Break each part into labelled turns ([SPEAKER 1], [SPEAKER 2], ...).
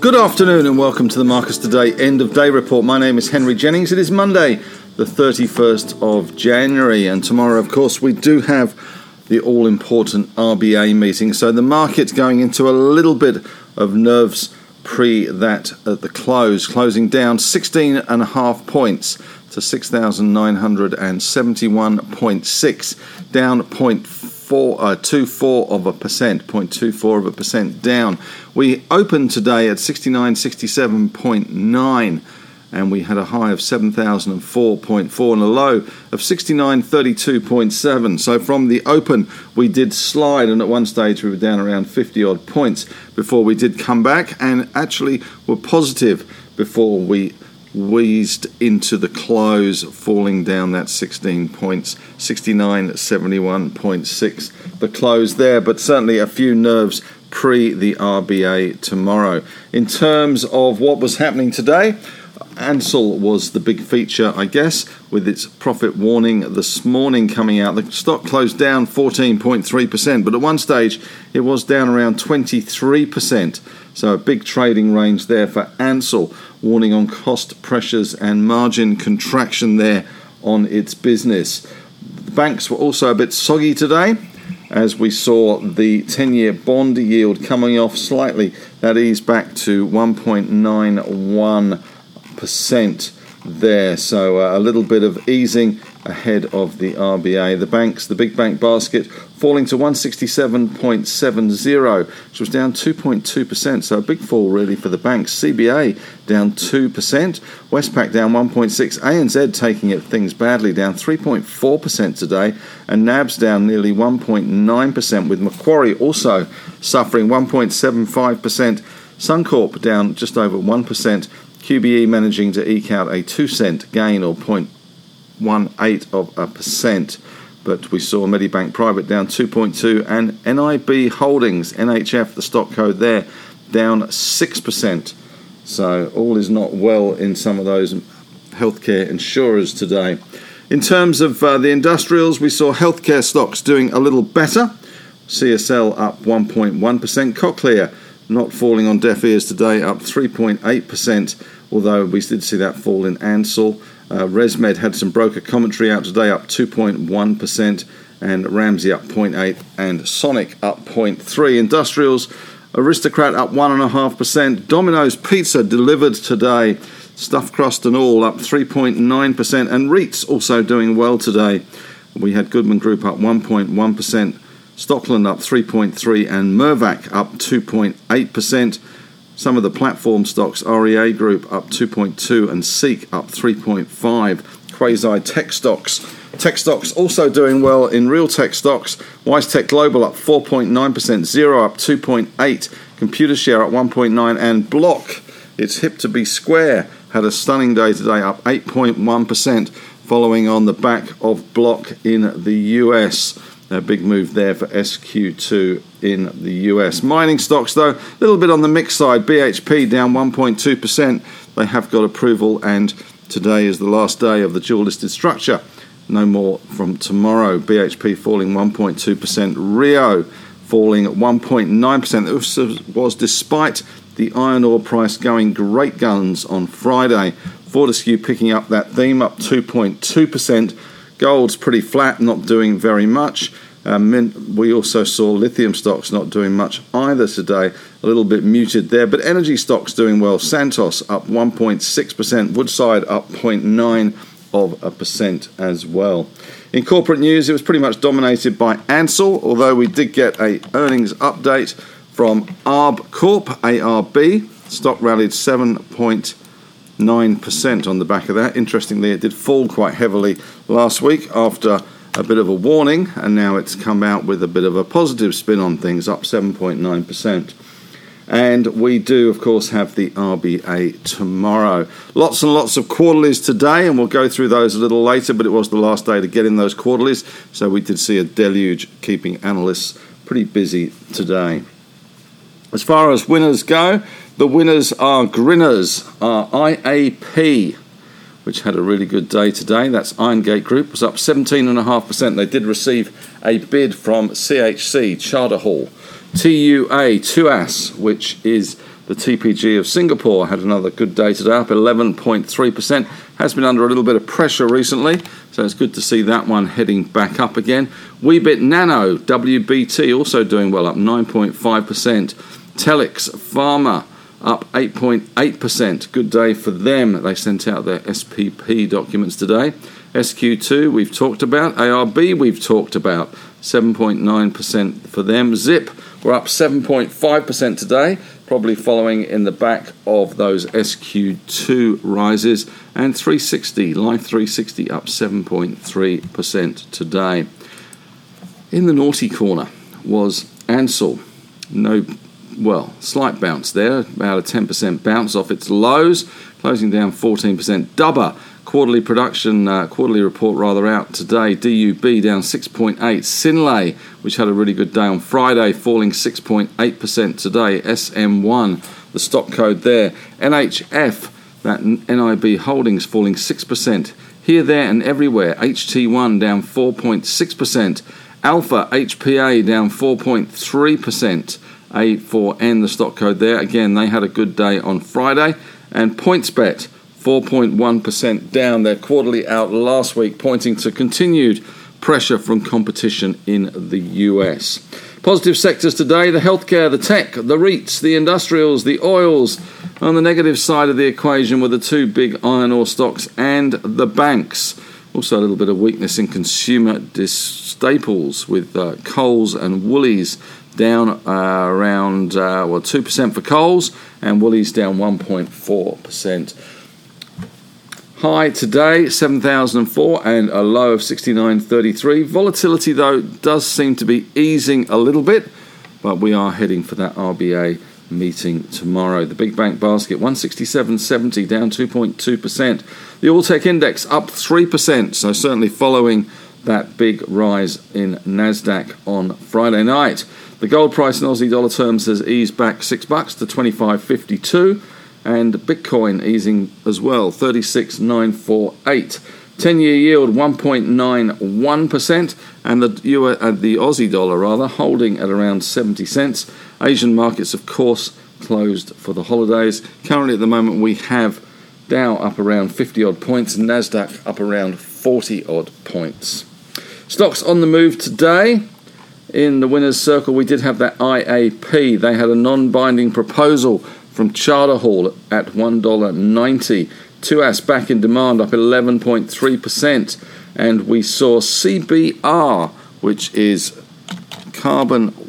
[SPEAKER 1] Good afternoon and welcome to the Marcus Today end of day report. My name is Henry Jennings. It is Monday, the 31st of January, and tomorrow, of course, we do have the all important RBA meeting. So the market's going into a little bit of nerves pre that at the close, closing down 16 and a half points to 6,971.6, down 0.4 uh, of a percent, 0.24 of a percent down. We opened today at 6967.9 and we had a high of 7004.4 and a low of 6932.7. So from the open, we did slide, and at one stage we were down around 50 odd points before we did come back and actually were positive before we wheezed into the close, falling down that 16 points, 69.71.6. The close there, but certainly a few nerves pre the RBA tomorrow. In terms of what was happening today, Ansell was the big feature, I guess, with its profit warning this morning coming out. The stock closed down 14.3%, but at one stage it was down around 23%. So a big trading range there for Ansell, warning on cost pressures and margin contraction there on its business. The banks were also a bit soggy today as we saw the 10 year bond yield coming off slightly. That eased back to 1.91% there. So uh, a little bit of easing ahead of the RBA. The banks, the big bank basket, falling to 167.70, which was down 2.2%. So a big fall really for the banks. CBA down 2%, Westpac down 1.6, ANZ taking it things badly, down 3.4% today, and NABs down nearly 1.9%, with Macquarie also suffering 1.75%. Suncorp down just over 1%. QBE managing to eke out a 2 cent gain or 0.18 of a percent. But we saw Medibank Private down 2.2 and NIB Holdings, NHF, the stock code there, down 6%. So all is not well in some of those healthcare insurers today. In terms of uh, the industrials, we saw healthcare stocks doing a little better. CSL up 1.1%. Cochlear not falling on deaf ears today, up 3.8%, although we did see that fall in Ansell. Uh, ResMed had some broker commentary out today, up 2.1%, and Ramsay up 0.8, and Sonic up 0.3. Industrials, Aristocrat up 1.5%. Domino's Pizza delivered today, stuffed crust and all, up 3.9%, and REITs also doing well today. We had Goodman Group up 1.1%. Stockland up 3.3%, and Mirvac up 2.8%. Some of the platform stocks, REA Group up 2.2 and Seek up 3.5. Quasi tech stocks. Tech stocks also doing well in real tech stocks. WiseTech Global up 4.9%, Xero up 2.8, Computershare up 1.9, and Block, it's hip to be square, had a stunning day today, up 8.1%, following on the back of Block in the US. A big move there for SQ2 in the US. Mining stocks, though, a little bit on the mixed side. BHP down 1.2%. They have got approval, and today is the last day of the dual listed structure. No more from tomorrow. BHP falling 1.2%. Rio falling 1.9%. This was despite the iron ore price going great guns on Friday. Fortescue picking up that theme, up 2.2%. Gold's pretty flat, not doing very much. Um, we also saw lithium stocks not doing much either today, a little bit muted there. But energy stocks doing well. Santos up 1.6%, Woodside up 0.9 of a percent as well. In corporate news, it was pretty much dominated by Ansell, although we did get a earnings update from ARB Corp, ARB. Stock rallied 7. 9% on the back of that. Interestingly, it did fall quite heavily last week after a bit of a warning, and now it's come out with a bit of a positive spin on things, up 7.9%. And we do, of course, have the RBA tomorrow. Lots and lots of quarterlies today, and we'll go through those a little later, but it was the last day to get in those quarterlies, so we did see a deluge keeping analysts pretty busy today. As far as winners go, the winners are Grinners, are IAP, which had a really good day today. That's Irongate Group, was up 17.5%. They did receive a bid from CHC, Charter Hall. TUA, TUAS, which is the TPG of Singapore, had another good day today, up 11.3%. Has been under a little bit of pressure recently, so it's good to see that one heading back up again. Weebit Nano, WBT, also doing well, up 9.5%. Telix Pharma, up 8.8%. Good day for them. They sent out their SPP documents today. SQ2, we've talked about. ARB, we've talked about. 7.9% for them. Zip, we're up 7.5% today, probably following in the back of those SQ2 rises. And 360, Life 360, up 7.3% today. In the naughty corner was Ansell. No well, slight bounce there, about a 10% bounce off its lows, closing down 14%. Dubber, quarterly production, uh, quarterly report rather out today. DUB down 6.8. Synlait, which had a really good day on Friday, falling 6.8% today. SM1, the stock code there. NHF, that NIB Holdings falling 6%. Here, there, and everywhere. HT1 down 4.6%. Alpha HPA down 4.3%. A4N, the stock code there. Again, they had a good day on Friday. And PointsBet, 4.1% down. Their quarterly out last week, pointing to continued pressure from competition in the US. Positive sectors today the healthcare, the tech, the REITs, the industrials, the oils. On the negative side of the equation were the two big iron ore stocks and the banks. Also, a little bit of weakness in consumer staples with uh, Coles and Woolies down uh, around uh, well two percent for Coles and Woolies down 1.4 percent. High today 7,004 and a low of 69.33. Volatility though does seem to be easing a little bit, but we are heading for that RBA meeting tomorrow. The big bank basket 167.70 down 2.2 percent. The All Tech Index up 3 percent, so certainly following that big rise in Nasdaq on Friday night. The gold price in Aussie dollar terms has eased back six bucks to 25.52, and Bitcoin easing as well, 36.948. 10 year yield 1.91%, and the, Euro, uh, the Aussie dollar rather holding at around 70 cents. Asian markets, of course, closed for the holidays. Currently, at the moment, we have Dow up around 50 odd points Nasdaq up around 40 odd points. Stocks on the move today in the winner's circle, we did have that IAP. They had a non binding proposal from Charter Hall at $1.90. Tuas back in demand, up 11.3%. And we saw CBR, which is Carbon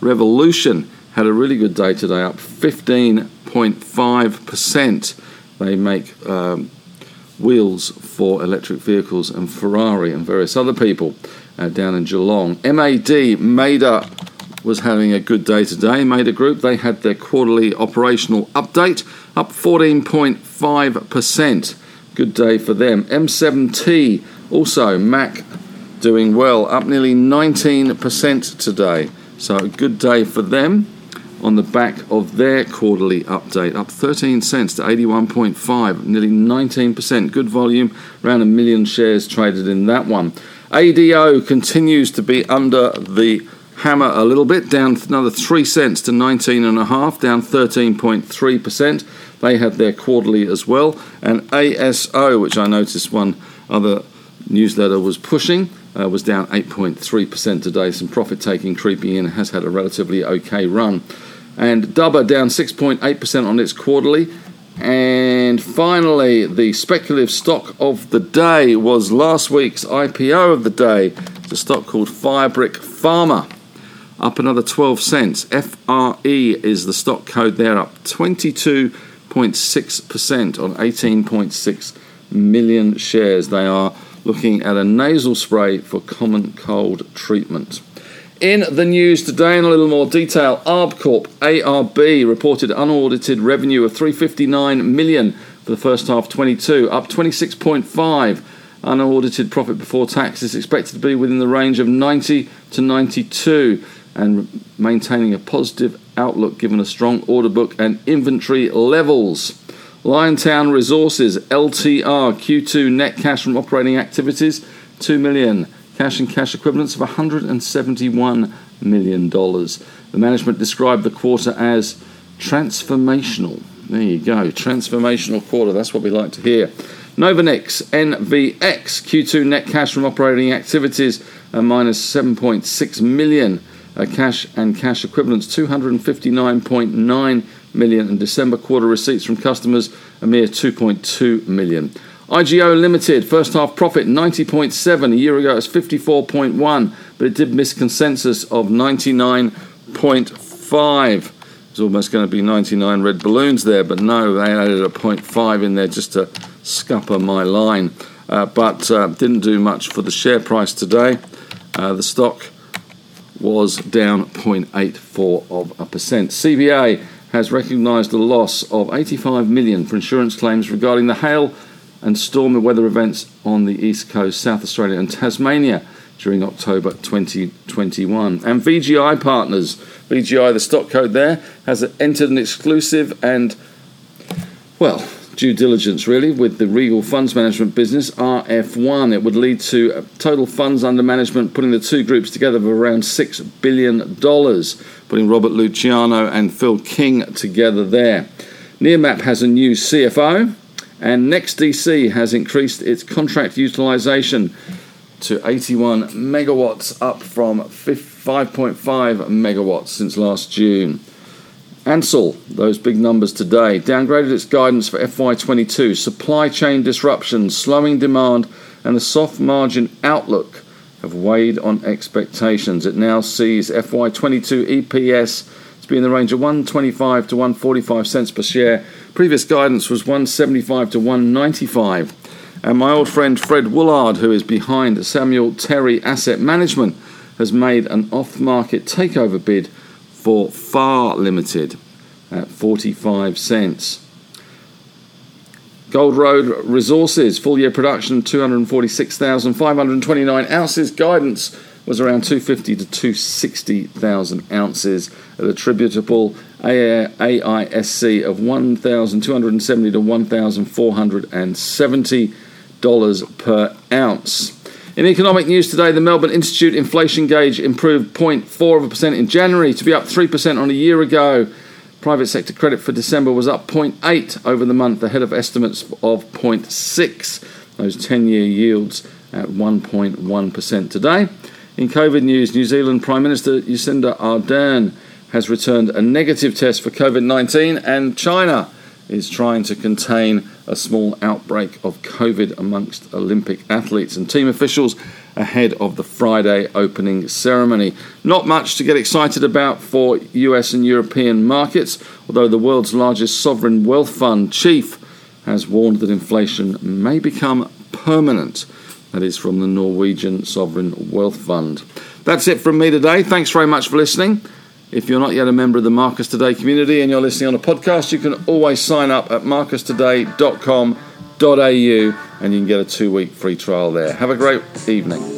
[SPEAKER 1] Revolution, had a really good day today, up 15.5%. They make um, wheels for electric vehicles and Ferrari and various other people uh, down in Geelong. MAD, Mader, was having a good day today. Mader Group, they had their quarterly operational update, up 14.5%. Good day for them. M7T, also Mac, doing well, up nearly 19% today. So a good day for them on the back of their quarterly update, up 13 cents to 81.5, nearly 19%. Good volume, around a million shares traded in that one. ADO continues to be under the hammer a little bit, down another 3 cents to 19.5, down 13.3%. They had their quarterly as well. And ASO, which I noticed one other newsletter was pushing, uh, was down 8.3% today. Some profit taking creeping in, has had a relatively okay run. And Dubber down 6.8% on its quarterly. And finally, the speculative stock of the day was last week's IPO of the day. It's a stock called Firebrick Pharma, up another 12 cents. FRE is the stock code there, up 22.6% on 18.6 million shares. They are looking at a nasal spray for common cold treatment. In the news today, in a little more detail, ArbCorp ARB reported unaudited revenue of 359 million for the first half 22, up 26.5. Unaudited profit before tax is expected to be within the range of 90 to 92, and maintaining a positive outlook given a strong order book and inventory levels. Liontown Resources LTR Q2 net cash from operating activities 2 million. Cash and cash equivalents of 171 million dollars. The management described the quarter as transformational. There you go, transformational quarter. That's what we like to hear. Novonix NVX Q2 net cash from operating activities uh, minus 7.6 million. Uh, cash and cash equivalents 259.9 million. And December quarter receipts from customers a mere 2.2 million. IGO Limited first half profit 90.7 a year ago it was 54.1 but it did miss consensus of 99.5 it was almost going to be 99 red balloons there but no they added a 0.5 in there just to scupper my line. Uh, but uh, didn't do much for the share price today. Uh, the stock was down 0.84 of a percent. CBA has recognised a loss of 85 million for insurance claims regarding the hail and stormy weather events on the east coast, South Australia, and Tasmania during October 2021. And VGI Partners, VGI, the stock code there, has entered an exclusive and, well, due diligence really with the Regal Funds Management business, RF1. It would lead to total funds under management, putting the two groups together of around $6 billion, putting Robert Luciano and Phil King together there. Nearmap has a new CFO. And NextDC has increased its contract utilization to 81 megawatts, up from 5.5 megawatts since last June. Ansell, those big numbers today, downgraded its guidance for FY22. Supply chain disruptions, slowing demand, and a soft margin outlook have weighed on expectations. It now sees FY22 EPS to be in the range of 125 to 145 cents per share Previous guidance was 175 to 195. And my old friend Fred Woollard, who is behind Samuel Terry Asset Management, has made an off market takeover bid for Far Limited at 45 cents. Gold Road Resources, full year production 246,529 ounces. Guidance was around 250 to 260,000 ounces at attributable AISC of 1,270 to 1,470 dollars per ounce. In economic news today, the Melbourne Institute inflation gauge improved 0.4% in January to be up 3% on a year ago. Private sector credit for December was up 0.8 over the month, ahead of estimates of 0.6. Those 10 year yields at 1.1% today. In COVID news, New Zealand Prime Minister Jacinda Ardern has returned a negative test for COVID 19, and China is trying to contain a small outbreak of COVID amongst Olympic athletes and team officials ahead of the Friday opening ceremony. Not much to get excited about for US and European markets, although the world's largest sovereign wealth fund chief has warned that inflation may become permanent. That is from the Norwegian Sovereign Wealth Fund. That's it from me today. Thanks very much for listening. If you're not yet a member of the Marcus Today community and you're listening on a podcast, you can always sign up at marcustoday.com.au and you can get a two week free trial there. Have a great evening.